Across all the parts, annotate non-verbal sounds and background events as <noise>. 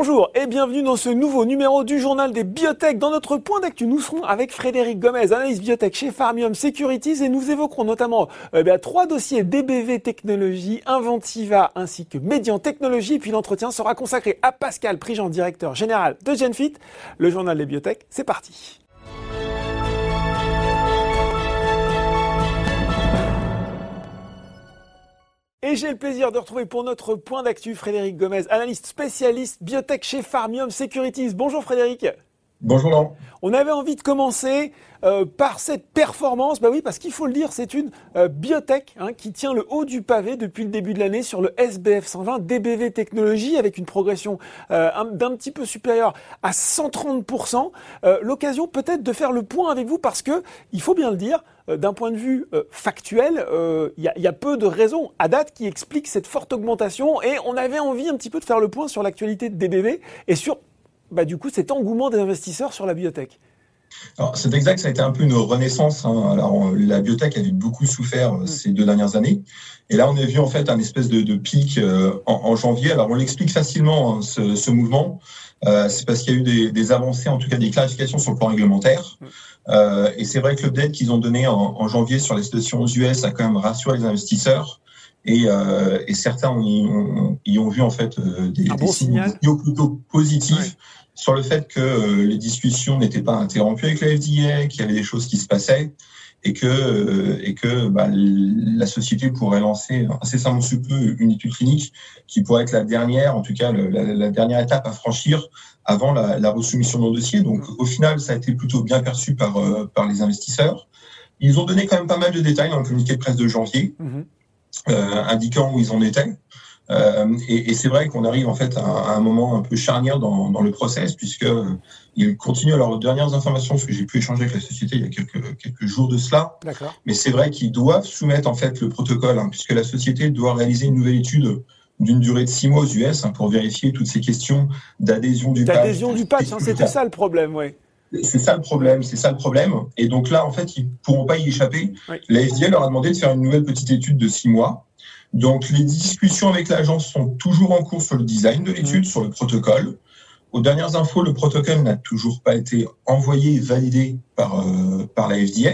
Bonjour et bienvenue dans ce nouveau numéro du journal des biotech. Dans notre point d'actu, nous serons avec Frédéric Gomez, analyste biotech chez Farmium Securities et nous évoquerons notamment euh, bah, trois dossiers DBV Technologies, Inventiva ainsi que Median Technologies. Puis l'entretien sera consacré à Pascal Prigent, directeur général de Genfit. Le journal des biotech, c'est parti. Et j'ai le plaisir de retrouver pour notre point d'actu Frédéric Gomez, analyste spécialiste biotech chez Farmium Securities. Bonjour Frédéric. Bonjour. On avait envie de commencer euh, par cette performance. Bah oui, parce qu'il faut le dire, c'est une euh, biotech hein, qui tient le haut du pavé depuis le début de l'année sur le SBF 120 DBV Technologies avec une progression euh, d'un petit peu supérieure à 130%. L'occasion peut-être de faire le point avec vous parce que, il faut bien le dire, d'un point de vue factuel, il y, a peu de raisons à date qui expliquent cette forte augmentation et on avait envie un petit peu de faire le point sur l'actualité de DBV et sur bah, du coup cet engouement des investisseurs sur la biotech c'est exact, ça a été un peu une renaissance. Hein. Alors, la biotech a beaucoup souffert euh, mm. ces deux dernières années. Et là, on a vu en fait un espèce de, pic euh, en, janvier. Alors, on l'explique facilement, hein, ce, mouvement. Euh, c'est parce qu'il y a eu des, avancées, en tout cas des clarifications sur le plan réglementaire. Mm. et c'est vrai que l'update qu'ils ont donné en, janvier sur les stations aux US a quand même rassuré les investisseurs. Et, certains y ont, vu en fait des, signes plutôt positifs sur le fait que euh, les discussions n'étaient pas interrompues avec la FDA, qu'il y avait des choses qui se passaient et que euh, et que bah, la société pourrait lancer incessamment sous peu une étude clinique qui pourrait être la dernière, en tout cas la, dernière étape à franchir avant la, la resoumission de dossier. Donc au final, ça a été plutôt bien perçu par euh, par les investisseurs. Ils ont donné quand même pas mal de détails dans le communiqué de presse de janvier, mm-hmm. Euh, indiquant où ils en étaient. Euh, et, et c'est vrai qu'on arrive en fait à, un moment un peu charnière dans, dans le process, puisque ils continuent alors aux dernières informations, parce que j'ai pu échanger avec la société il y a quelques, quelques jours de cela. Mais c'est vrai qu'ils doivent soumettre en fait le protocole, hein, puisque la société doit réaliser une nouvelle étude d'une durée de six mois aux US hein, pour vérifier toutes ces questions d'adhésion du patch. D'adhésion du patch, hein, c'était ça le problème, oui. C'est ça le problème, c'est ça le problème. Et donc là, en fait, ils pourront pas y échapper. La FDA leur a demandé de faire une nouvelle petite étude de six mois donc les discussions avec l'agence sont toujours en cours sur le design de l'étude, sur le protocole. Aux dernières infos, le protocole n'a toujours pas été envoyé et validé par, euh, par la FDA.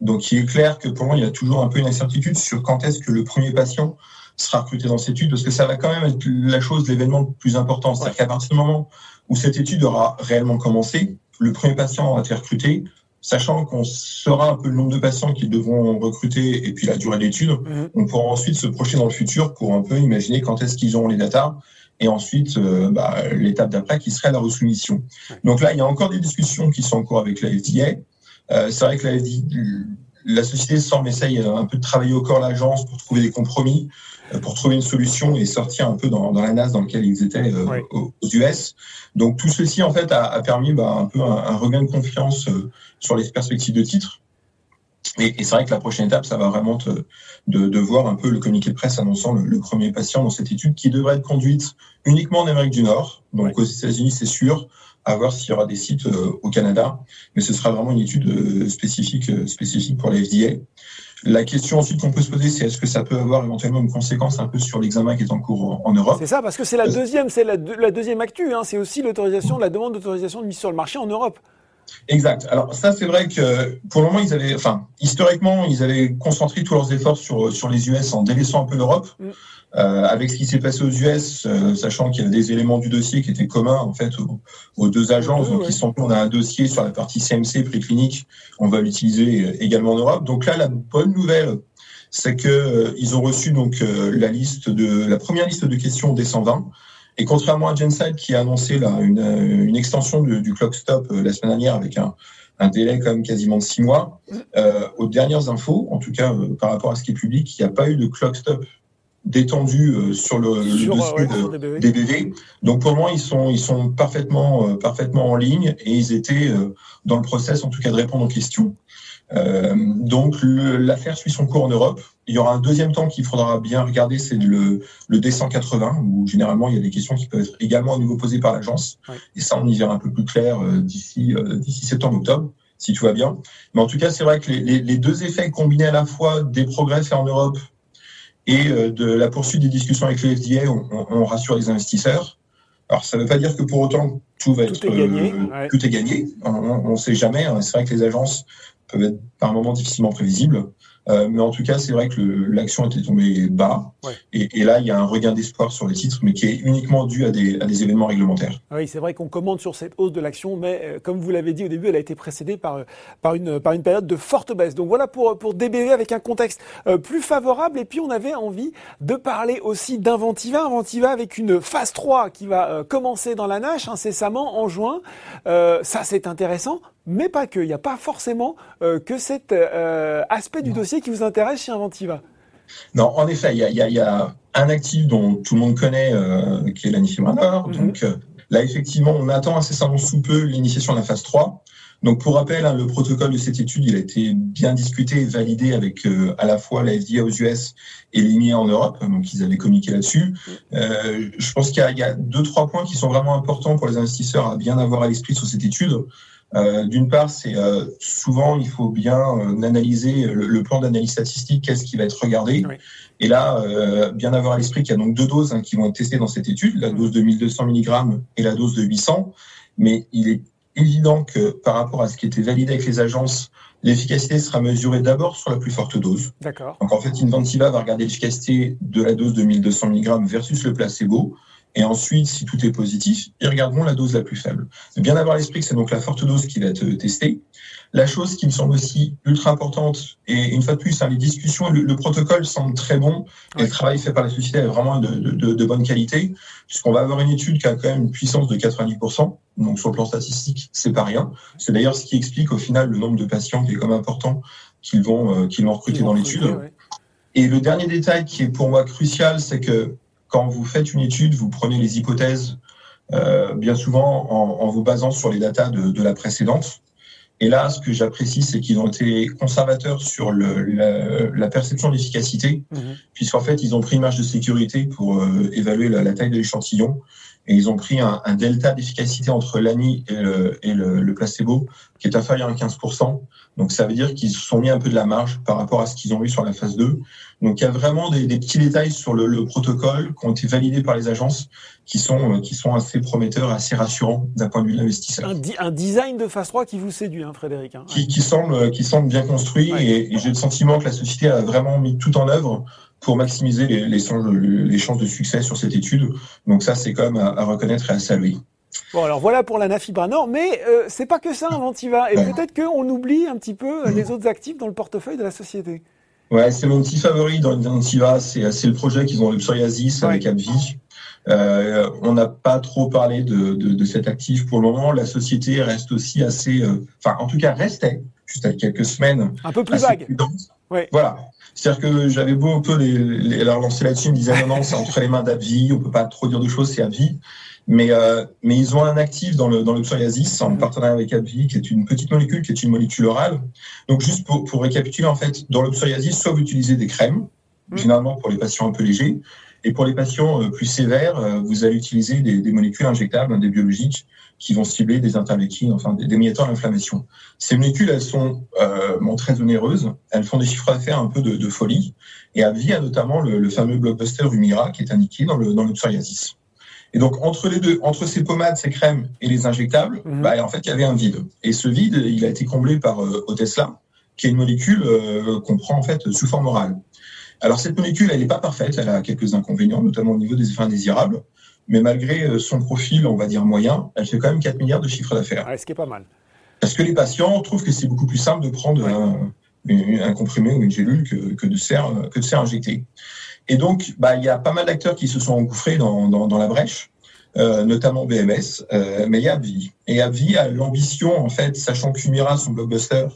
Donc il est clair que pour moi, il y a toujours un peu une incertitude sur quand est-ce que le premier patient sera recruté dans cette étude, parce que ça va quand même être la chose, l'événement le plus important. C'est-à-dire qu'à partir du moment où cette étude aura réellement commencé, le premier patient aura été recruté, sachant qu'on saura un peu le nombre de patients qu'ils devront recruter et puis la durée d'étude, mhm. on pourra ensuite se projeter dans le futur pour un peu imaginer quand est-ce qu'ils auront les datas et ensuite euh, bah, l'étape d'après qui serait la resoumission. Donc là, il y a encore des discussions qui sont en cours avec la FDA. Euh, c'est vrai que la, la société SORM essaye un peu de travailler au corps l'agence pour trouver des compromis. Euh, pour trouver une solution et sortir un peu dans, dans la NAS dans lequel ils étaient euh, aux, US. Donc tout ceci en fait a, a permis bah, un peu un, regain de confiance euh, sur les perspectives de titre. Et, et c'est vrai que la prochaine étape, ça va vraiment te, de, de, voir un peu le communiqué de presse annonçant le, premier patient dans cette étude qui devrait être conduite uniquement en Amérique du Nord. Donc aux États-Unis, c'est sûr. À voir s'il y aura des sites au Canada, mais ce sera vraiment une étude spécifique spécifique pour les FDA. La question ensuite qu'on peut se poser, c'est est-ce que ça peut avoir éventuellement une conséquence un peu sur l'examen qui est en cours en, Europe? C'est ça, parce que c'est la deuxième, c'est la, deuxième actu. Hein, c'est aussi l'autorisation, la demande d'autorisation de mise sur le marché en Europe. Exact. Alors ça, c'est vrai que pour le moment, ils avaient, enfin, historiquement, ils avaient concentré tous leurs efforts sur sur les US en délaissant un peu l'Europe. Mm. Euh, avec ce qui s'est passé aux US, euh, sachant qu'il y a des éléments du dossier qui étaient communs en fait aux, deux agences, donc ils sont on a un dossier sur la partie CMC préclinique, on va l'utiliser euh, également en Europe. Donc là, la bonne nouvelle, c'est que ils ont reçu donc la liste de la première liste de questions des 120. Et contrairement à Genside qui a annoncé là une, une extension du, du clock stop la semaine dernière avec un, un délai quand même quasiment de six mois, euh, aux dernières infos, en tout cas par rapport à ce qui est public, il n'y a pas eu de clock stop détendu euh, sur le, dossier de, des BV. Donc pour moi, ils sont ils sont parfaitement euh, parfaitement en ligne et ils étaient euh, dans le process en tout cas de répondre aux questions. donc l'affaire suit son cours en Europe. Il y aura un deuxième temps qu'il faudra bien regarder, c'est le, le D180 où généralement il y a des questions qui peuvent être également à nouveau posées par l'agence. Et ça, on y verra un peu plus clair d'ici d'ici septembre-octobre si tout va bien. Mais en tout cas, c'est vrai que les, les, les, deux effets combinés à la fois des progrès faits en Europe et euh, de la poursuite des discussions avec le FDA, on, on, rassure les investisseurs. Alors, ça ne veut pas dire que pour autant tout va être gagné. tout est gagné. On ne sait jamais. Hein. C'est vrai que les agences peuvent être par moments difficilement prévisibles. Euh, mais en tout cas, c'est vrai que l'action était tombée bas. Et, là, il y a un regain d'espoir sur les titres, mais qui est uniquement dû à des, à des événements réglementaires. Oui, c'est vrai qu'on commande sur cette hausse de l'action, mais euh, comme vous l'avez dit au début, elle a été précédée par, euh, par, une, par une période de forte baisse. Donc voilà pour, pour DBV avec un contexte plus favorable. Et puis, on avait envie de parler aussi d'Inventiva. Inventiva avec une phase 3 qui va commencer dans la Nage incessamment en juin. ça, c'est intéressant mais pas que. Il n'y a pas forcément euh, que cet euh, aspect du dossier qui vous intéresse chez Inventiva. Non, en effet, il y a, un actif dont tout le monde connaît, euh, qui est l'anifibranor. Mhm. Donc là, effectivement, on attend incessamment sous peu l'initiation de la phase 3. Donc pour rappel, hein, le protocole de cette étude, il a été bien discuté et validé avec à la fois la FDA aux US et l'IMIA en Europe. Donc ils avaient communiqué là-dessus. je pense qu'il y, y, a deux, trois points qui sont vraiment importants pour les investisseurs à bien avoir à l'esprit sur cette étude. Euh, d'une part, c'est euh, souvent il faut bien euh, analyser le, plan d'analyse statistique, qu'est-ce qui va être regardé. Et là, bien avoir à l'esprit qu'il y a donc deux doses hein, qui vont être testées dans cette étude, la dose de 1200 mg et la dose de 800. Mais il est évident que par rapport à ce qui était validé avec les agences, l'efficacité sera mesurée d'abord sur la plus forte dose. D'accord. Donc en fait, Inventiva va regarder l'efficacité de la dose de 1200 mg versus le placebo. Et ensuite, si tout est positif, ils regarderont la dose la plus faible. Bien avoir à l'esprit que c'est donc la forte dose qui va être testée. La chose qui me semble aussi ultra importante, et une fois de plus, hein, les discussions, le, le, protocole semble très bon, et le travail fait par la société est vraiment de, de, de bonne qualité, puisqu'on va avoir une étude qui a quand même une puissance de 90%, donc sur le plan statistique, c'est pas rien. C'est d'ailleurs ce qui explique au final le nombre de patients qui est comme important qu'ils vont, euh, qu'ils vont recruter dans l'étude. Et le dernier détail qui est pour moi crucial, c'est que quand vous faites une étude, vous prenez les hypothèses euh, bien souvent en, vous basant sur les datas de, la précédente. Et là, ce que j'apprécie, c'est qu'ils ont été conservateurs sur la, perception d'efficacité, mmh. puisqu'en fait, ils ont pris une marge de sécurité pour euh, évaluer la, taille de l'échantillon, et ils ont pris un, delta d'efficacité entre l'ANI et, le, placebo qui est inférieur à 15%. Donc ça veut dire qu'ils se sont mis un peu de la marge par rapport à ce qu'ils ont eu sur la phase 2. Donc il y a vraiment des, petits détails sur le, protocole qui ont été validés par les agences qui sont, euh, qui sont assez prometteurs, assez rassurants d'un point de vue de l'investisseur. Un, design de phase 3 qui vous séduit, hein, Frédéric. Hein. Qui, semble, qui semble bien construit et, j'ai le sentiment que la société a vraiment mis tout en œuvre pour maximiser les, les, chances de succès sur cette étude. Donc ça, c'est quand même à, reconnaître et à saluer. Bon, alors voilà pour la Nafibra Nord, mais euh, c'est pas que ça, Inventiva. Et peut-être qu'on oublie un petit peu les autres actifs dans le portefeuille de la société. Ouais, c'est mon petit favori dans Inventiva. C'est le projet qu'ils ont le psoriasis avec AbbVie. Euh, on n'a pas trop parlé de, de, de, cet actif pour le moment. La société reste aussi assez, euh, enfin, en tout cas, restait juste quelques semaines. Un peu plus vague. Ouais. Voilà. C'est-à-dire que j'avais beau un peu les, les, la relancer là-dessus, ils me disaient non, non, c'est entre les mains d'Avi, on peut pas trop dire de choses, c'est Avi. Mais, euh, mais ils ont un actif dans le, dans le psoriasis en mhm. partenariat avec AbbVie, qui est une petite molécule, qui est une molécule orale. Donc, juste pour, pour récapituler, en fait, dans le psoriasis, soit vous utilisez des crèmes, mhm. généralement pour les patients un peu légers, et pour les patients euh, plus sévères, euh, vous allez utiliser des, des molécules injectables, des biologiques, qui vont cibler des interleukines, enfin des, médiateurs d'inflammation. Ces molécules, elles sont euh, très onéreuses, elles font des chiffres d'affaires un peu de, de, folie, et AbbVie a notamment le, le, fameux blockbuster Humira qui est indiqué dans le, dans le psoriasis. Et donc entre les deux, entre ces pommades, ces crèmes et les injectables, mhm. bah, en fait il y avait un vide. Et ce vide, il a été comblé par euh, Otesla, qui est une molécule euh, qu'on prend en fait sous forme orale. Alors cette molécule, elle n'est pas parfaite, elle a quelques inconvénients, notamment au niveau des effets indésirables mais malgré euh, son profil, on va dire moyen, elle fait quand même 4 milliards de chiffre d'affaires. ce qui est pas mal. Parce que les patients trouvent que c'est beaucoup plus simple de prendre un, comprimé ou une gélule que, que, de serre, que de serre injectée. Et donc, bah, il y a pas mal d'acteurs qui se sont engouffrés dans, dans, dans la brèche, euh, notamment BMS, euh, mais il y a AbbVie. Et AbbVie a l'ambition, en fait, sachant qu'Humira, son blockbuster,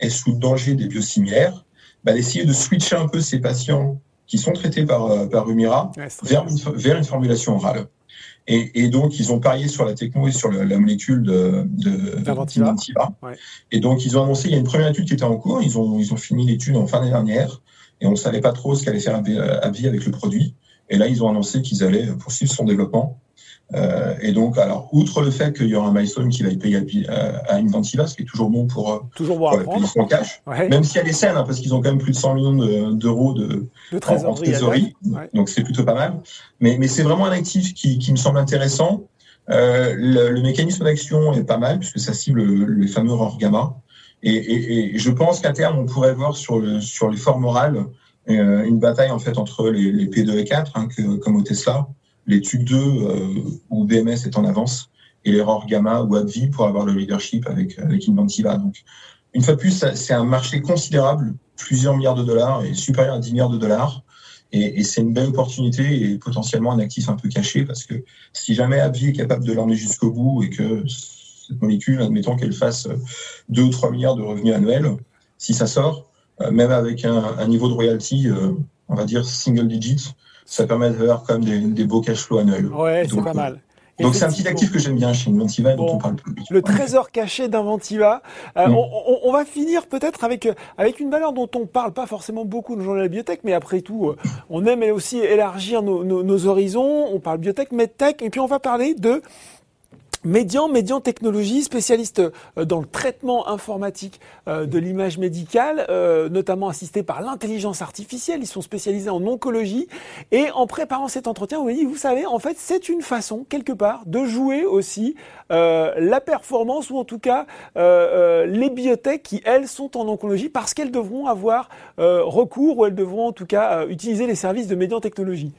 est sous le danger des biosimilaires, bah, d'essayer de switcher un peu ces patients qui sont traités par, euh, par Humira vers, une, vers une formulation orale. Et, et, donc, ils ont parié sur la techno et sur la molécule de, de, Et donc, ils ont annoncé, il y a une première étude qui était en cours, ils ont, ils ont fini l'étude en fin d'année dernière, et on ne savait pas trop ce qu'allait faire AbbVie avec le produit. Et là, ils ont annoncé qu'ils allaient poursuivre son développement. Euh, et donc, alors, outre le fait qu'il y aura un milestone qui va être payé à, à Inventiva, ce qui est toujours bon pour, euh, toujours bon pour payer son cash, même s'il y a des scènes, hein, parce qu'ils ont quand même plus de 100 millions d'euros de, de, trésorerie, donc c'est plutôt pas mal. Mais, mais c'est vraiment un actif qui, qui me semble intéressant. le, mécanisme d'action est pas mal puisque ça cible les fameux rares gamma. Et, je pense qu'à terme, on pourrait voir sur, le, sur les formes orales une bataille en fait entre les, P2 et 4, hein, comme au Tesla, les TUC 2 où BMS est en avance, et l'erreur Gamma ou AbbVie pour avoir le leadership avec, avec Inventiva. Donc, une fois de plus, c'est un marché considérable, plusieurs milliards de dollars et supérieur à 10 milliards de dollars. Et, c'est une belle opportunité et potentiellement un actif un peu caché parce que si jamais AbbVie est capable de l'emmener jusqu'au bout et que cette molécule, admettons qu'elle fasse 2 ou 3 milliards de revenus annuels, si ça sort, euh, même avec un, niveau de royalty, euh, on va dire single digit, ça permet d'avoir quand même des, des beaux cash flow annuels. Ouais, c'est pas mal. Donc c'est un petit actif que j'aime bien chez Inventiva et dont on parle plus. Le trésor caché d'Inventiva. Euh, mm. on, va finir peut-être avec euh, avec une valeur dont on parle pas forcément beaucoup dans le journal biotech, mais après tout, euh, on aime aussi élargir nos, nos, nos horizons. On parle biotech, medtech, et puis on va parler de Médian, Médian Technologies, spécialiste euh, dans le traitement informatique euh, de l'image médicale, euh, notamment assisté par l'intelligence artificielle. Ils sont spécialisés en oncologie. Et en préparant cet entretien, on m'a dit, vous savez, en fait, c'est une façon, quelque part, de jouer aussi la performance, ou en tout cas les biotech qui, elles, sont en oncologie, parce qu'elles devront avoir recours, ou elles devront en tout cas utiliser les services de Médian Technologies.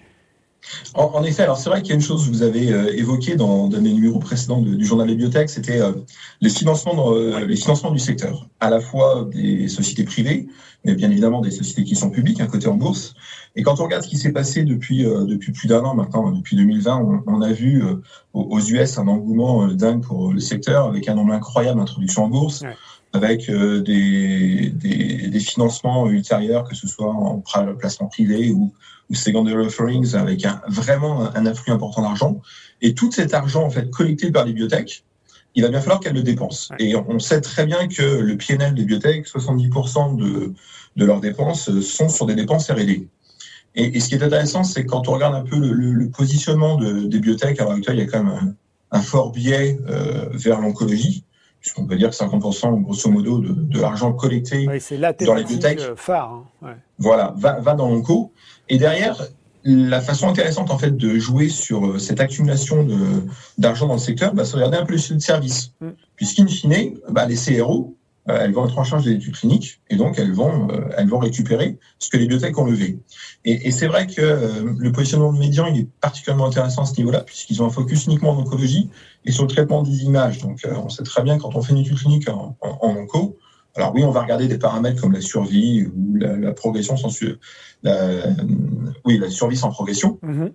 En, effet, alors c'est vrai qu'il y a une chose que vous avez euh, évoquée dans, dans les numéros précédents du journal des bibliothèques, c'était euh, les, financements, euh, les financements du secteur, à la fois des sociétés privées, mais bien évidemment des sociétés qui sont publiques, à côté en bourse. Et quand on regarde ce qui s'est passé depuis, depuis plus d'un an maintenant, depuis 2020, on, a vu aux US un engouement dingue pour le secteur, avec un nombre incroyable d'introductions en bourse. avec des, des, des, financements ultérieurs, que ce soit en placement privé ou secondary offerings avec un, vraiment un, afflux important d'argent. Et tout cet argent en fait collecté par les biotech, il va bien falloir qu'elles le dépensent. Et on sait très bien que le PNL des biotech, 70% de, de leurs dépenses sont sur des dépenses R&D. Et, et, ce qui est intéressant, c'est quand on regarde un peu le, le, positionnement de, des biotech, alors actuellement, il y a quand même un, fort biais euh, vers l'oncologie, puisqu'on peut dire que 50% grosso modo de, de l'argent collecté dans les biotech phare, hein. ouais. voilà, va, va dans l'onco. Et derrière, la façon intéressante en fait de jouer sur euh, cette accumulation d'argent dans le secteur, bah, c'est regarder un peu le de service. Mm. Puisqu'in fine, bah, les CRO, euh, elles vont être en charge des études cliniques et donc elles vont, euh, elles vont récupérer ce que les bibliothèques ont levé. Et, et c'est vrai que le positionnement de Médian il est particulièrement intéressant à ce niveau-là puisqu'ils ont un focus uniquement en oncologie et sur le traitement des images. Donc on sait très bien quand on fait une étude clinique en, en, en onco, alors oui, on va regarder des paramètres comme la survie ou la, progression sans la, oui, la survie sans progression. Mm-hmm.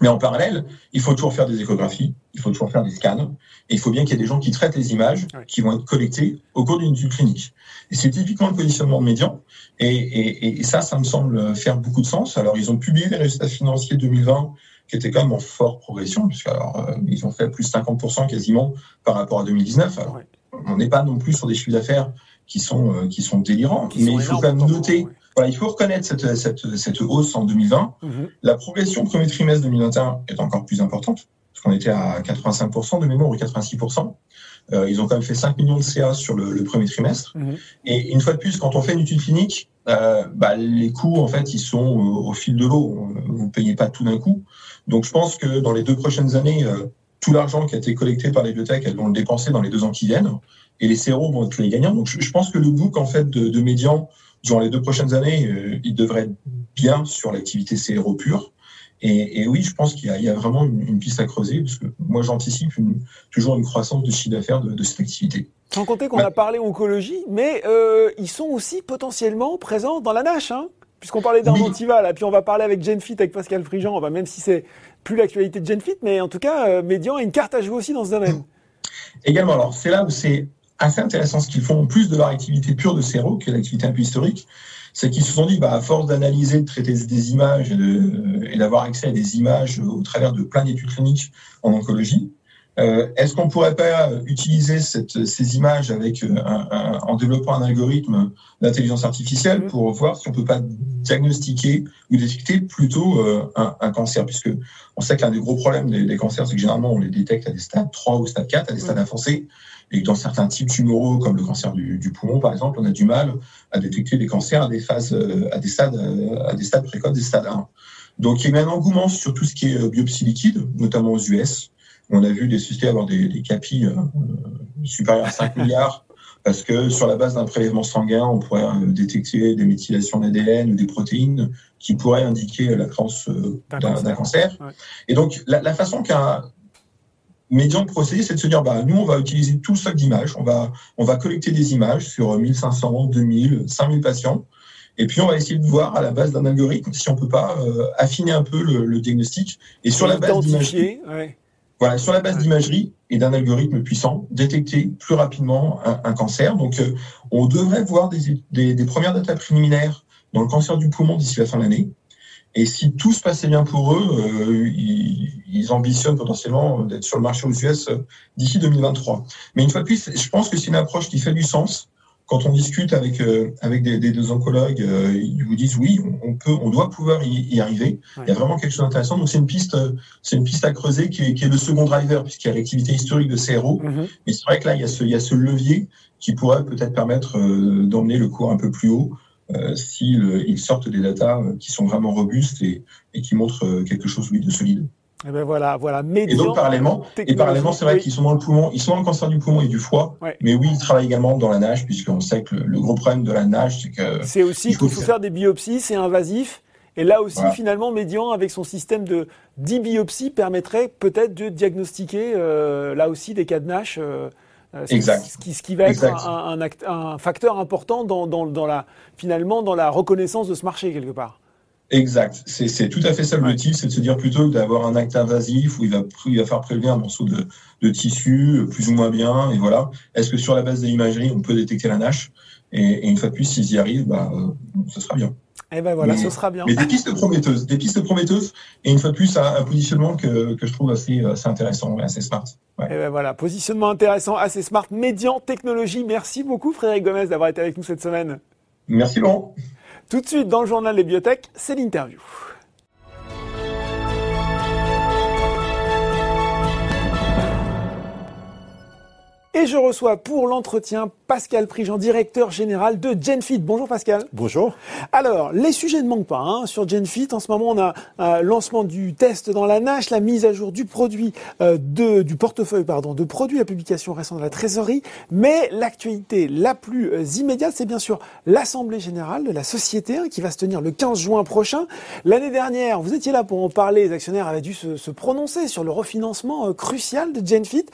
Mais en parallèle, il faut toujours faire des échographies, il faut toujours faire des scans, et il faut bien qu'il y ait des gens qui traitent les images qui vont être collectées au cours d'une étude clinique. Et c'est typiquement le positionnement de médian, et, et, ça, ça me semble faire beaucoup de sens. Alors, ils ont publié les résultats financiers 2020 qui étaient quand même en forte progression, puisque alors, euh, ils ont fait plus de 50% quasiment par rapport à 2019. Alors, on n'est pas non plus sur des chiffres d'affaires qui sont, euh, qui sont délirants. mais il faut quand même noter, voilà, il faut reconnaître cette, cette, cette hausse en 2020. Mhm. La progression premier trimestre 2021 est encore plus importante, parce qu'on était à 85% de mémoire ou 86%. Euh, ils ont quand même fait 5 millions de CA sur le, le premier trimestre. Mhm. Et une fois de plus, quand on fait une étude clinique, euh, bah, les coûts, en fait, ils sont au, au fil de l'eau. Vous ne payez pas tout d'un coup. Donc, je pense que dans les deux prochaines années, euh, tout l'argent qui a été collecté par les bibliothèques, elles vont le dépenser dans les deux ans qui viennent et les CRO vont être les gagnants. Donc, je, pense que le book en fait de, de Médian durant les deux prochaines années, euh, il devrait être bien sur l'activité CRO pure. Et, et, oui, je pense qu'il y, y, a vraiment une, une, piste à creuser, parce que moi j'anticipe toujours une croissance de chiffre d'affaires de, de, cette activité. Sans compter qu'on a parlé oncologie, mais euh, ils sont aussi potentiellement présents dans la NASH, hein puisqu'on parlait d'Inventiva, là, puis on va parler avec GenFit, avec Pascal Frigeant, bah, même si c'est plus l'actualité de GenFit, mais en tout cas, euh, Médian a une carte à jouer aussi dans ce domaine. Également, alors c'est là où c'est assez intéressant. Ce qu'ils font, en plus de leur activité pure de CRO, qui est l'activité un peu historique, c'est qu'ils se sont dit, bah, à force d'analyser, de traiter des images et d'avoir accès à des images au travers de plein d'études cliniques en oncologie, euh, est-ce qu'on pourrait pas utiliser cette, ces images avec euh, un, en développant un algorithme d'intelligence artificielle mm-hmm. pour voir si on peut pas diagnostiquer ou détecter plutôt euh, un, un, cancer? Puisque on sait que l'un des gros problèmes des, des cancers c'est que généralement on les détecte à des stades 3 ou stade 4 à des stades mm-hmm. avancés et que dans certains types tumoraux comme le cancer du, du, poumon par exemple on a du mal à détecter des cancers à des phases à des stades à des stades précoces des stades 1 donc il y a un engouement sur tout ce qui est biopsie liquide notamment aux US On a vu des sociétés avoir des, des capis supérieurs à 5 <laughs> milliards parce que sur la base d'un prélèvement sanguin, on pourrait détecter des méthylations d'ADN ou des protéines qui pourraient indiquer la créance d'un cancer. Et donc, la, la façon qu'a Médian procédé, c'est de se dire, bah, nous, on va utiliser tout le stock d'images, on va, on va collecter des images sur 1500, 2000, 5000 patients, et puis on va essayer de voir à la base d'un algorithme si on peut pas euh, affiner un peu le, diagnostic, et sur la base d'imagerie, voilà, sur la base d'imagerie et d'un algorithme puissant, détecter plus rapidement un, cancer. Donc, euh, on devrait voir des, des, des premières datas préliminaires dans le cancer du poumon d'ici la fin de l'année. Et si tout se passait bien pour eux, euh, ils, ambitionnent potentiellement d'être sur le marché aux US euh, d'ici 2023. Mais une fois de plus, je pense que c'est une approche qui fait du sens. Quand on discute avec euh, avec des, des, oncologues, ils vous disent oui, on, peut, on doit pouvoir y, arriver. Il y a vraiment quelque chose d'intéressant. Donc c'est une piste, c'est une piste à creuser qui est, qui est le second driver puisqu'il y a l'activité historique de CRO. Mm-hmm. Mais c'est vrai que là, il y a ce, il y a ce levier qui pourrait peut-être permettre d'emmener le cours un peu plus haut euh, s'ils sortent des datas euh, qui sont vraiment robustes et, qui montrent euh, quelque chose de solide. Et eh ben voilà, voilà. et donc parallèlement, et parallèlement, c'est vrai qu'ils sont dans le poumon, ils sont dans le cancer du poumon et du foie, mais oui, ils travaillent également dans la nage, puisqu'on sait que le, gros problème de la nage, c'est que c'est aussi qu'il faut, faire des biopsies, c'est invasif. Et là aussi, finalement, Médian, avec son système de 10 biopsies, permettrait peut-être de diagnostiquer là aussi des cas de NASH euh, exact. Ce qui, ce qui va être un, un, facteur important dans, dans, dans, la, finalement dans la reconnaissance de ce marché quelque part. Exact. C'est tout à fait ça l'objectif, c'est de se dire plutôt que d'avoir un acte invasif où il va, il va faire prélever un morceau de, de tissu euh, plus ou moins bien, et voilà. Est-ce que sur la base de l'imagerie, on peut détecter la NASH et, une fois de plus, s'ils y arrivent, bah, euh, ce sera bien. Eh ben voilà, ce sera bien. Mais des pistes prometteuses, des pistes prometteuses, et une fois de plus, un, positionnement que, que, je trouve assez, assez intéressant et assez smart. Ouais. Eh ben voilà, positionnement intéressant, assez smart, médian technologie. Merci beaucoup Frédéric Gomez d'avoir été avec nous cette semaine. Merci Laurent. Tout de suite dans le journal des biotech, c'est l'interview. Et je reçois pour l'entretien Pascal Prigent, directeur général de GenFit. Bonjour Pascal. Bonjour. Alors, les sujets ne manquent pas hein, sur GenFit. En ce moment, on a un euh, lancement du test dans la NASH, la mise à jour du produit, euh, de, du portefeuille pardon, de produits, la publication récente de la trésorerie. Mais l'actualité la plus euh, immédiate, c'est bien sûr l'Assemblée générale de la société hein, qui va se tenir le 15 juin prochain. L'année dernière, vous étiez là pour en parler. Les actionnaires avaient dû se, se prononcer sur le refinancement crucial de GenFit.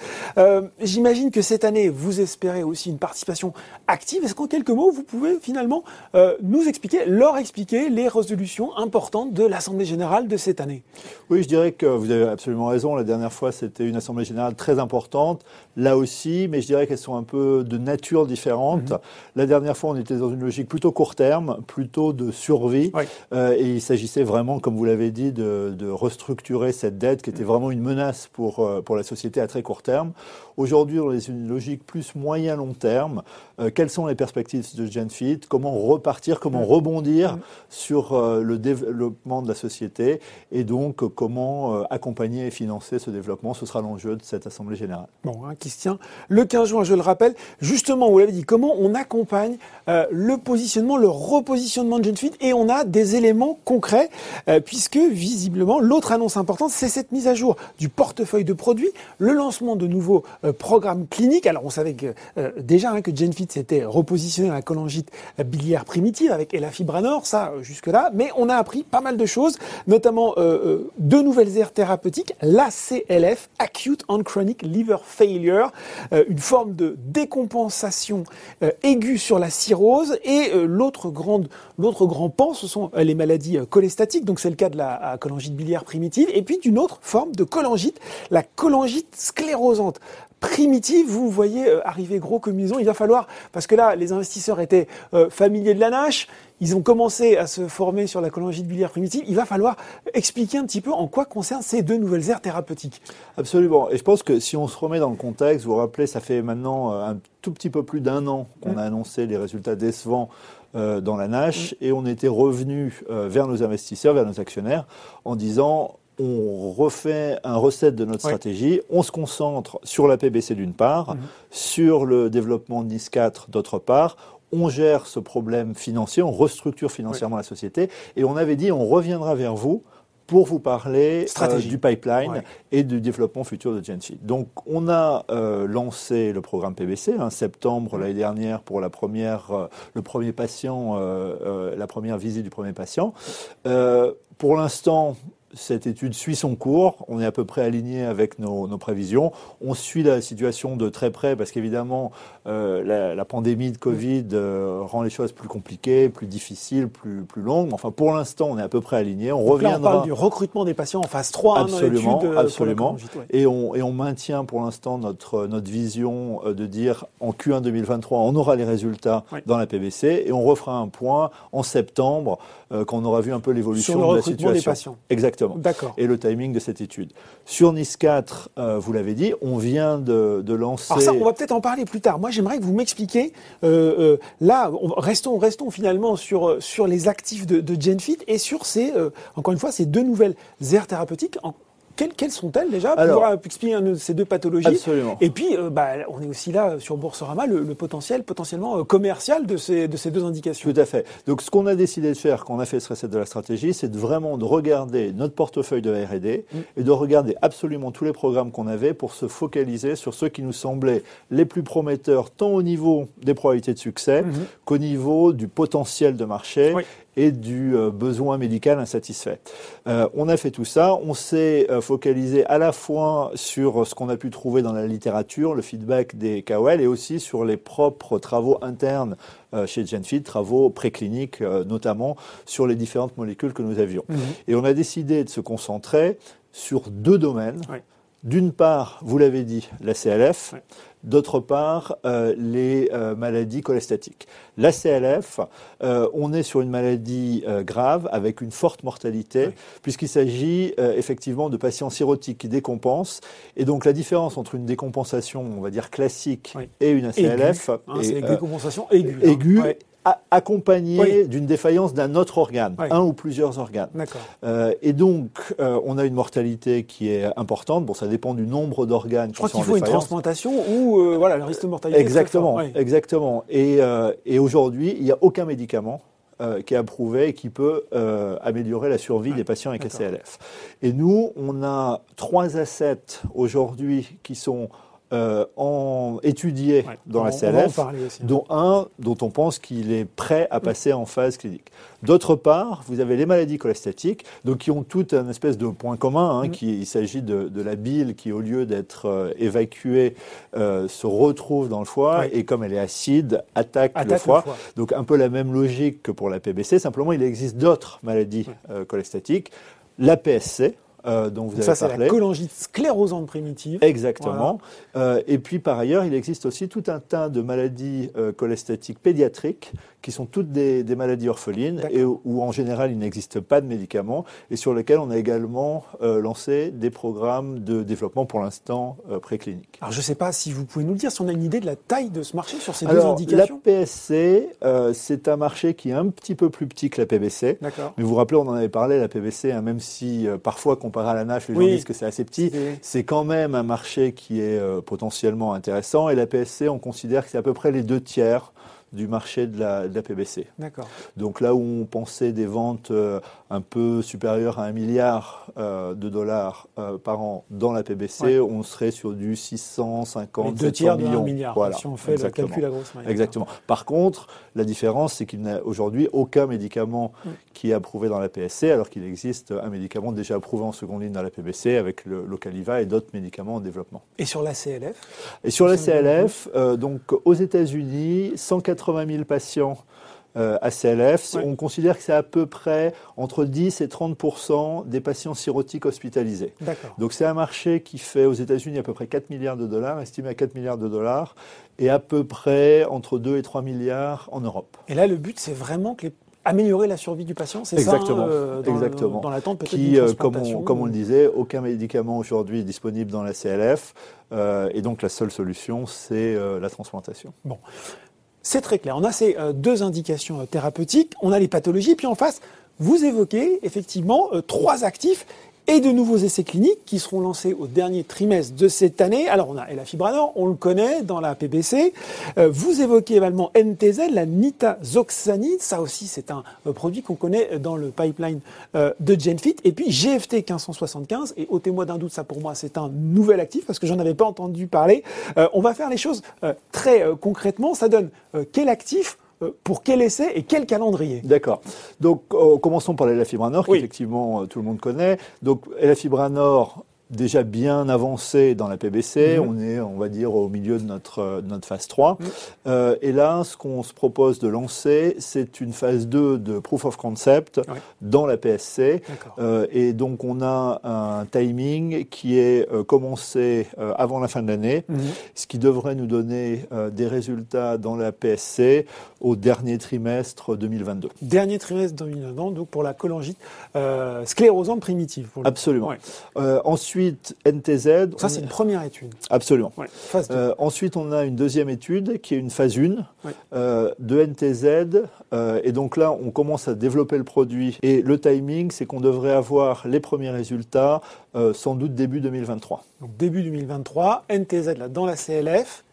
J'imagine que cette année, vous espérez aussi une participation active. Est-ce qu'en quelques mots, vous pouvez finalement euh, nous expliquer, leur expliquer les résolutions importantes de l'Assemblée générale de cette année? Oui, je dirais que vous avez absolument raison. La dernière fois, c'était une Assemblée générale très importante. Là aussi, mais je dirais qu'elles sont un peu de nature différente. Mhm. La dernière fois, on était dans une logique plutôt court terme, plutôt de survie. Euh, et il s'agissait vraiment, comme vous l'avez dit, de, de, restructurer cette dette qui était vraiment une menace pour, euh, pour la société à très court terme. Aujourd'hui, on est une logique plus moyen-long terme. Euh, quelles sont les perspectives de GenFit? Comment repartir? Comment mm. rebondir mm. sur euh, le développement de la société? Et donc, euh, comment accompagner et financer ce développement? Ce sera l'enjeu de cette Assemblée générale. Bon, hein, qui se tient le 15 juin, je le rappelle. Justement, vous l'avez dit, comment on accompagne le positionnement, le repositionnement de GenFit? Et on a des éléments concrets, puisque visiblement, l'autre annonce importante, c'est cette mise à jour du portefeuille de produits, le lancement de nouveaux programmes cliniques. Alors, on savait que, déjà hein, que GenFit s'était repositionné dans la cholangite biliaire primitive avec Elafibranor, ça euh, jusque-là, mais on a appris pas mal de choses, notamment euh, euh, deux nouvelles aires thérapeutiques, l'ACLF, Acute on Chronic Liver Failure, une forme de décompensation aiguë sur la cirrhose, et l'autre grande, l'autre grand pan, ce sont les maladies cholestatiques, donc c'est le cas de la cholangite biliaire primitive, et puis d'une autre forme de cholangite, la cholangite sclérosante primitive, vous voyez euh, arriver gros comme ils ont. Il va falloir, parce que là, les investisseurs étaient euh, familiers de la NASH, ils ont commencé à se former sur la cholangite biliaire primitive. Il va falloir expliquer un petit peu en quoi concernent ces deux nouvelles aires thérapeutiques. Absolument. Et je pense que si on se remet dans le contexte, vous vous rappelez, ça fait maintenant euh, un tout petit peu plus d'un an qu'on mmh. a annoncé les résultats décevants dans la NASH mmh. et on était revenu vers nos investisseurs, vers nos actionnaires en disant on refait un recette de notre stratégie, on se concentre sur la PBC d'une part, mhm. sur le développement de NIS 4 d'autre part, on gère ce problème financier, on restructure financièrement la société, et on avait dit on reviendra vers vous pour vous parler euh, du pipeline et du développement futur de GenFit. Donc, on a euh, lancé le programme PBC en septembre l'année dernière pour la première, euh, le premier patient, la première visite du premier patient. pour l'instant, cette étude suit son cours. On est à peu près aligné avec nos, prévisions. On suit la situation de très près parce qu'évidemment, euh, la, pandémie de Covid euh, rend les choses plus compliquées, plus difficiles, plus, plus longues. Enfin, pour l'instant, on est à peu près aligné. On reviendra. on parle du recrutement des patients en phase 3 absolument, hein, absolument. Et on, et on maintient pour l'instant notre, notre vision euh, de dire en Q1 2023, on aura les résultats dans la PBC et on refera un point en septembre quand on aura vu un peu l'évolution de la situation. Des patients. Exactement. D'accord. Et le timing de cette étude. Sur Nice 4, euh, vous l'avez dit, on vient de, lancer. Alors ça, on va peut-être en parler plus tard. Moi, j'aimerais que vous m'expliquiez. Euh, euh, là, restons, restons finalement sur sur les actifs de, de GenFit et sur ces, encore une fois, ces deux nouvelles aires thérapeutiques. En, quelles, sont-elles déjà pour expliquer ces deux pathologies Absolument. Et puis, euh, bah, on est aussi là sur Boursorama, le, le potentiel potentiellement euh, commercial de ces, de ces deux indications. Tout à fait. Donc, ce qu'on a décidé de faire quand on a fait ce recette de la stratégie, c'est de vraiment de regarder notre portefeuille de R&D mm. et de regarder absolument tous les programmes qu'on avait pour se focaliser sur ceux qui nous semblaient les plus prometteurs, tant au niveau des probabilités de succès mm-hmm. qu'au niveau du potentiel de marché et du euh, besoin médical insatisfait. Euh, on a fait tout ça, on s'est euh, focalisé à la fois sur ce qu'on a pu trouver dans la littérature, le feedback des KOL, et aussi sur les propres travaux internes chez Genfit, travaux précliniques notamment sur les différentes molécules que nous avions. Mhm. Et on a décidé de se concentrer sur deux domaines. D'une part, vous l'avez dit, la CLF. D'autre part, euh, les euh, maladies cholestatiques. La CLF, euh, on est sur une maladie grave avec une forte mortalité, puisqu'il s'agit effectivement de patients cirrhotiques qui décompensent. Et donc la différence entre une décompensation, on va dire classique, et une ACLF, hein, c'est une décompensation aiguë. aiguë hein accompagné d'une défaillance d'un autre organe, un ou plusieurs organes. Euh, et donc, euh, on a une mortalité qui est importante. Bon, ça dépend du nombre d'organes. Je crois qu'il faut une transplantation ou euh, voilà, le risque de mortalité. Exactement, exactement. Et, et aujourd'hui, il n'y a aucun médicament qui est approuvé et qui peut améliorer la survie des patients avec ACLF. Et nous, on a trois assets aujourd'hui qui sont euh, en, étudié dans la CLF, hein. dont un dont on pense qu'il est prêt à passer en phase clinique. D'autre part, vous avez les maladies cholestatiques, donc qui ont tout un espèce de point commun, hein, mm. qui, il s'agit de, la bile qui, au lieu d'être euh, évacuée, euh, se retrouve dans le foie, et comme elle est acide, attaque, le, foie. Donc un peu la même logique que pour la PBC, simplement il existe d'autres maladies cholestatiques. La PSC, euh, dont vous avez ça, parlé. c'est la cholangite sclérosante primitive. Exactement. Euh, et puis, par ailleurs, il existe aussi tout un tas de maladies euh, cholestatiques pédiatriques qui sont toutes des, maladies orphelines et où, en général, il n'existe pas de médicaments et sur lesquels on a également lancé des programmes de développement pour l'instant précliniques. Alors, je ne sais pas si vous pouvez nous le dire, si on a une idée de la taille de ce marché sur ces deux indications. La PSC, c'est un marché qui est un petit peu plus petit que la PBC. Mais vous vous rappelez, on en avait parlé, la PBC, hein, même si parfois, comparé à la NAF, les gens disent que c'est assez petit. C'est quand même un marché qui est euh, potentiellement intéressant. Et la PSC, on considère que c'est à peu près les deux tiers du marché de la, de la PBC. D'accord. Donc là où on pensait des ventes euh, un peu supérieures à un milliard euh, de dollars euh, par an dans la PBC, on serait sur du 650, deux tiers millions. milliard, voilà, si on fait le calcul à grosse manière. Exactement. Par contre, la différence, c'est qu'il n'y a aujourd'hui aucun médicament mm. qui est approuvé dans la PSC, alors qu'il existe un médicament déjà approuvé en seconde ligne dans la PBC avec le Localiva et d'autres médicaments en développement. Et sur la CLF Et sur la CLF, donc aux États-Unis, 180 80 000 patients euh, à CLF. On considère que c'est à peu près entre 10 et 30 des patients cirrhotiques hospitalisés. Donc c'est un marché qui fait aux États-Unis à peu près 4 milliards de dollars, estimé à 4 milliards de dollars, et à peu près entre 2 et 3 milliards en Europe. Et là, le but, c'est vraiment que améliorer la survie du patient, c'est ça Exactement. Euh, dans, Exactement. dans l'attente peut-être Qui, euh, comme, on, comme on le disait, aucun médicament aujourd'hui est disponible dans la CLF, et donc la seule solution, c'est la transplantation. Bon. C'est très clair. On a ces euh, deux indications euh, thérapeutiques, on a les pathologies, puis en face, vous évoquez effectivement euh, trois actifs et de nouveaux essais cliniques qui seront lancés au dernier trimestre de cette année. Alors on a Elafibranor, on le connaît dans la PBC. Euh, vous évoquez également NTZ, la nitazoxanide. Ça aussi, c'est un euh, produit qu'on connaît dans le pipeline euh, de Genfit. Et puis GFT 1575. Et ôtez-moi d'un doute, ça pour moi, c'est un nouvel actif parce que j'en avais pas entendu parler. on va faire les choses très concrètement. Ça donne quel actif euh, pour quel essai et quel calendrier D'accord. Donc, euh, commençons par l'Elafibranor, oui. qu'effectivement euh, tout le monde connaît. Donc, Elafibranor, déjà bien avancé dans la PBC. Mhm. On est, on va dire, au milieu de notre, notre phase 3. Mhm. Euh, et là, ce qu'on se propose de lancer, c'est une phase 2 de proof of concept dans la PSC. Euh, et donc, on a un timing qui est euh, commencé euh, avant la fin de l'année, mhm. ce qui devrait nous donner euh, des résultats dans la PSC au dernier trimestre 2022. Dernier trimestre 2022, donc pour la cholangite sclérosante primitive. Pour Absolument. ensuite, Ensuite, NTZ. Ça, c'est une première étude. Absolument. Euh, ensuite, on a une deuxième étude qui est une phase 1 euh, de NTZ. Euh, et donc là, on commence à développer le produit. Et le timing, c'est qu'on devrait avoir les premiers résultats sans doute début 2023. Donc début 2023, NTZ là, dans la CLF.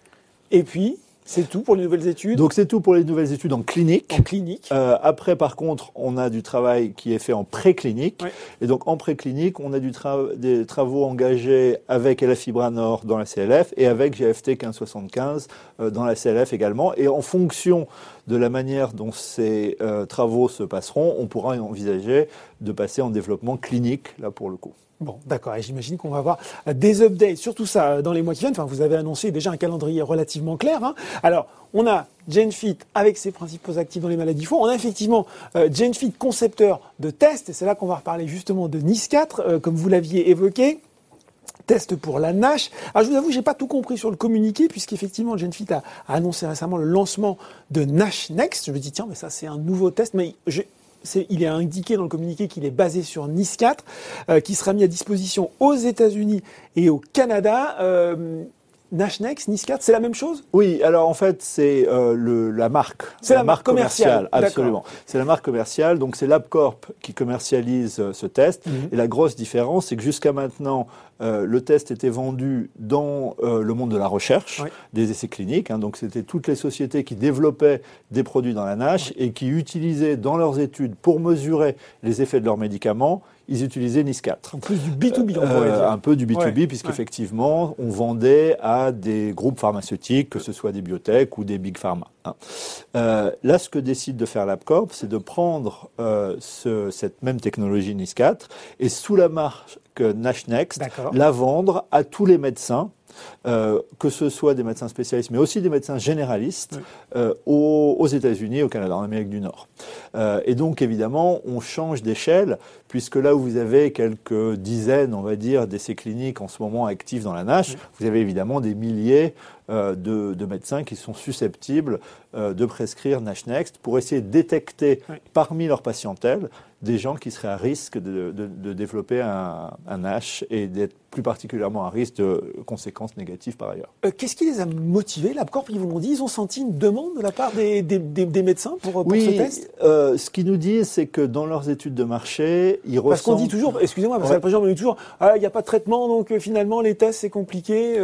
Et puis, c'est tout pour les nouvelles études Donc c'est tout pour les nouvelles études en clinique. En clinique. Euh, après, par contre, on a du travail qui est fait en préclinique. Et donc en préclinique, on a du des travaux engagés avec Elafibranor dans la CLF et avec GFT 1575 euh, dans la CLF également. Et en fonction de la manière dont ces euh, travaux se passeront, on pourra envisager de passer en développement clinique, là pour le coup. Bon, d'accord. Et j'imagine qu'on va avoir des updates sur tout ça dans les mois qui viennent. Enfin, vous avez annoncé déjà un calendrier relativement clair. Hein. Alors, on a GenFit avec ses principaux actifs dans les maladies foie. On a effectivement euh, GenFit concepteur de tests. C'est là qu'on va reparler justement de Nice 4, euh, comme vous l'aviez évoqué test pour la NASH. Alors je vous avoue, j'ai pas tout compris sur le communiqué, puisqu'effectivement, GenFit a, a, annoncé récemment le lancement de NASH Next. Je me dis, tiens, mais ça, c'est un nouveau test. Mais il est indiqué dans le communiqué qu'il est basé sur Nice 4, euh, qui sera mis à disposition aux États-Unis et au Canada. Euh, Nashnex, Nice 4, c'est la même chose? Oui, alors en fait, c'est euh, la marque. C'est la, marque commerciale. absolument. C'est la marque commerciale, donc c'est LabCorp qui commercialise ce test. Mhm. Et la grosse différence, c'est que jusqu'à maintenant, euh, le test était vendu dans euh, le monde de la recherche, des essais cliniques. Hein, donc c'était toutes les sociétés qui développaient des produits dans la NASH et qui utilisaient dans leurs études pour mesurer les effets de leurs médicaments ils utilisaient NIS4. En plus du B2B, euh, Un peu du B2B, puisqu'effectivement, on vendait à des groupes pharmaceutiques, que ce soit des biotech ou des big pharma. Hein. là, ce que décide de faire LabCorp, c'est de prendre ce, cette même technologie NIS4 et sous la marque Nash Next, la vendre à tous les médecins euh, que ce soit des médecins spécialistes, mais aussi des médecins généralistes euh, aux, États-Unis, au Canada, en Amérique du Nord. Euh, et donc, évidemment, on change d'échelle, puisque là où vous avez quelques dizaines, on va dire, d'essais cliniques en ce moment actifs dans la NASH, vous avez évidemment des milliers de, médecins qui sont susceptibles de prescrire NASH Next pour essayer de détecter parmi leur patientèle des gens qui seraient à risque de, développer un, un NASH et d'être plus particulièrement à risque de conséquences négatives par ailleurs. Euh, qu'est-ce qui les a motivés L'ABCorp, ils vous l'ont dit, ils ont senti une demande de la part des, des, médecins pour, pour ce test? euh, ce qu'ils nous disent, c'est que dans leurs études de marché, ils ressentent... Parce qu'on dit toujours, excusez-moi, parce que on dit toujours, ah, il n'y a pas de traitement, donc euh, finalement les tests c'est compliqué.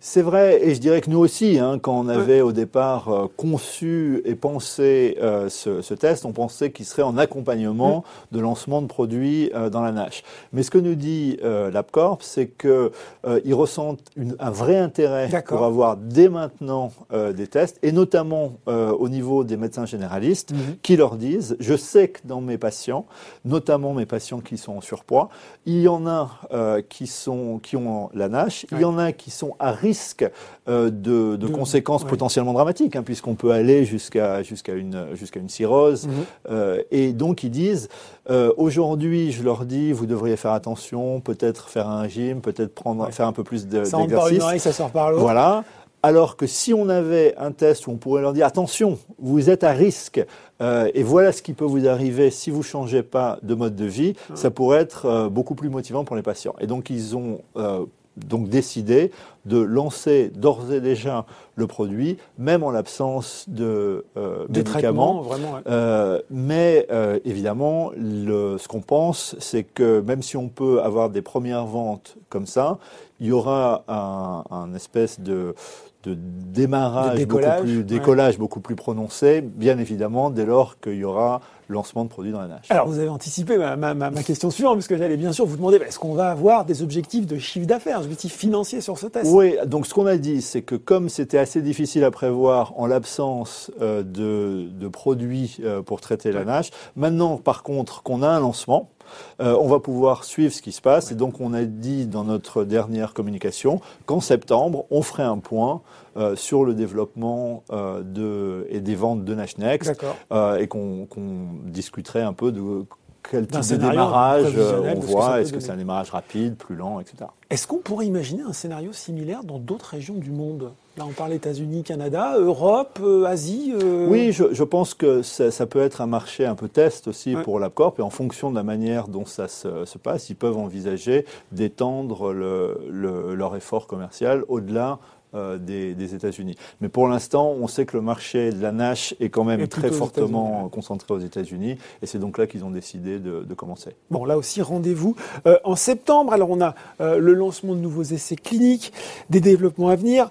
C'est vrai, et je dirais que nous aussi, hein, quand on avait au départ conçu et pensé ce, ce, test, on pensait qu'il serait en accompagnement de lancement de produits dans la NASH. Mais ce que nous dit l'ABCorp, c'est qu'ils euh, ressentent un vrai intérêt pour avoir dès maintenant euh, des tests, et notamment euh, au niveau des médecins généralistes, mhm. qui leur disent, je sais que dans mes patients, notamment mes patients qui sont en surpoids, il y en a qui, sont, qui ont la NASH, il y en a qui sont à risque de, conséquences potentiellement dramatiques, hein, puisqu'on peut aller jusqu'à jusqu'à une, jusqu'à une cirrhose. Mhm. et donc ils disent, aujourd'hui, je leur dis, vous devriez faire attention, peut-être faire un régime, peut-être prendre, faire un peu plus d'exercice. Ça ça sort par l'autre. Voilà. Alors que si on avait un test où on pourrait leur dire attention, vous êtes à risque euh, et voilà ce qui peut vous arriver si vous changez pas de mode de vie, ça pourrait être euh, beaucoup plus motivant pour les patients. Et donc ils ont euh, donc décidé de lancer d'ores et déjà le produit, même en l'absence de euh, médicaments. Vraiment, euh, mais euh, évidemment, le, ce qu'on pense, c'est que même si on peut avoir des premières ventes comme ça, il y aura un, un espèce de, de démarrage, décollage, beaucoup plus, décollage beaucoup plus prononcé, bien évidemment, dès lors qu'il y aura lancement de produits dans la nage. Alors, vous avez anticipé ma, ma, ma question suivante, parce que j'allais bien sûr vous demander, est-ce qu'on va avoir des objectifs de chiffre d'affaires, des objectifs financiers sur ce test? Oui, donc ce qu'on a dit, c'est que comme c'était assez difficile à prévoir en l'absence euh, de, de, produits euh, pour traiter la nage, maintenant, par contre, qu'on a un lancement, euh, on va pouvoir suivre ce qui se passe. Et donc, on a dit dans notre dernière communication qu'en septembre, on ferait un point euh, sur le développement euh, de, et des ventes de Nash Next euh, et qu'on discuterait un peu de quel type de démarrage euh, on voit Est-ce que c'est un démarrage rapide, plus lent, etc. Est-ce qu'on pourrait imaginer un scénario similaire dans d'autres régions du monde? Là, on parle États-Unis, Canada, Europe, euh, Asie. Euh... Oui, je, je, pense que ça, ça, peut être un marché un peu test aussi ouais. pour l'AppCorp. Et en fonction de la manière dont ça se, se passe, ils peuvent envisager d'étendre le, le, leur effort commercial au-delà euh, des, des États-Unis. Mais pour l'instant, on sait que le marché de la Nash est quand même et très fortement concentré aux États-Unis, et c'est donc là qu'ils ont décidé de, de, commencer. Bon, là aussi, rendez-vous euh, en septembre. Alors, on a euh, le lancement de nouveaux essais cliniques, des développements à venir.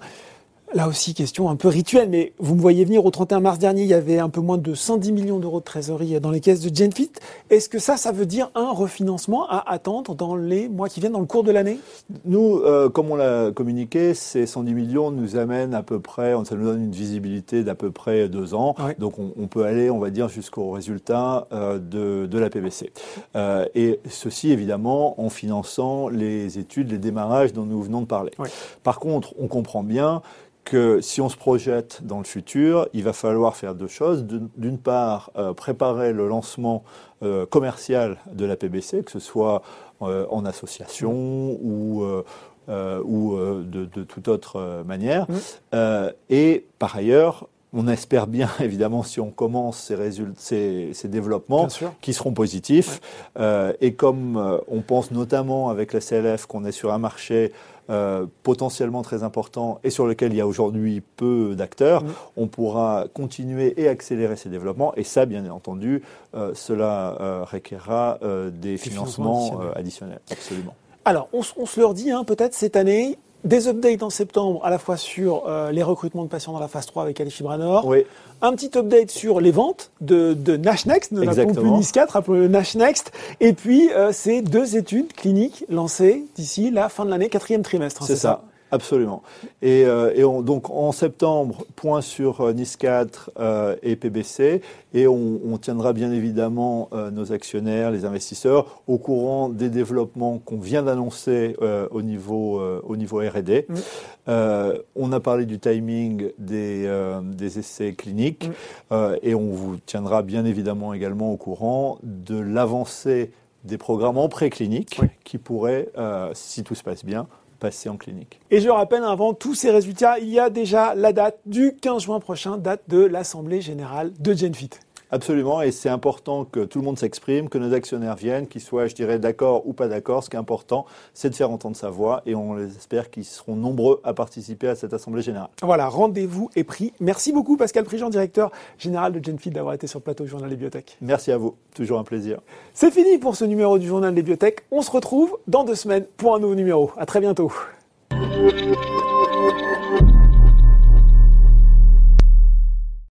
Là aussi, question un peu rituelle, mais vous me voyez venir au 31 mars dernier, il y avait un peu moins de 110 millions d'euros de trésorerie dans les caisses de Genfit. Est-ce que ça, ça veut dire un refinancement à attendre dans les mois qui viennent, dans le cours de l'année? Nous, euh, comme on l'a communiqué, ces 110 millions nous amènent à peu près, ça nous donne une visibilité d'à peu près deux ans. Oui. Donc on, on, peut aller, on va dire, jusqu'au résultat euh, de, de, la PBC. Euh, et ceci, évidemment, en finançant les études, les démarrages dont nous venons de parler. Oui. Par contre, on comprend bien que si on se projette dans le futur, il va falloir faire deux choses. D'une part, euh, préparer le lancement euh, commercial de la PBC, que ce soit euh, en association ou, ou de, de, toute autre manière. Mmh. et par ailleurs, on espère bien, <laughs> évidemment, si on commence ces, résultats, ces, ces développements, qui seront positifs. Ouais. Et comme on pense notamment avec la CLF qu'on est sur un marché euh, potentiellement très important et sur lequel il y a aujourd'hui peu d'acteurs, mmh. on pourra continuer et accélérer ces développements. Et ça, bien entendu, euh, cela euh, requérera des financements, financements additionnels. additionnels. Absolument. Alors, on, on se leur dit, hein, peut-être cette année, des updates en septembre, à la fois sur euh, les recrutements de patients dans la phase 3 avec Alifibranor. Oui. Un petit update sur les ventes de, de Nash Next, de la pompe Unis 4, appelons-le Nash Next. Et puis, euh, ces deux études cliniques lancées d'ici la fin de l'année, quatrième trimestre. Hein, C'est ça. ça Absolument. Et, euh, et on, donc en septembre, point sur euh, Nice 4 euh, et PBC, et on, on, tiendra bien évidemment euh, nos actionnaires, les investisseurs, au courant des développements qu'on vient d'annoncer au niveau au niveau R&D. Mmh. on a parlé du timing des, des essais cliniques, mmh. et on vous tiendra bien évidemment également au courant de l'avancée des programmes en préclinique oui. qui pourraient, si tout se passe bien, Et je rappelle, avant tous ces résultats, il y a déjà la date du 15 juin prochain, date de l'Assemblée générale de Genfit. Absolument, et c'est important que tout le monde s'exprime, que nos actionnaires viennent, qu'ils soient, je dirais, d'accord ou pas d'accord. Ce qui est important, c'est de faire entendre sa voix, et on espère qu'ils seront nombreux à participer à cette Assemblée générale. Voilà, rendez-vous est pris. Merci beaucoup Pascal Prigent, directeur général de Genfit, d'avoir été sur le plateau du Journal des Biotech. Merci à vous, toujours un plaisir. C'est fini pour ce numéro du Journal des Biotech. On se retrouve dans deux semaines pour un nouveau numéro. À très bientôt.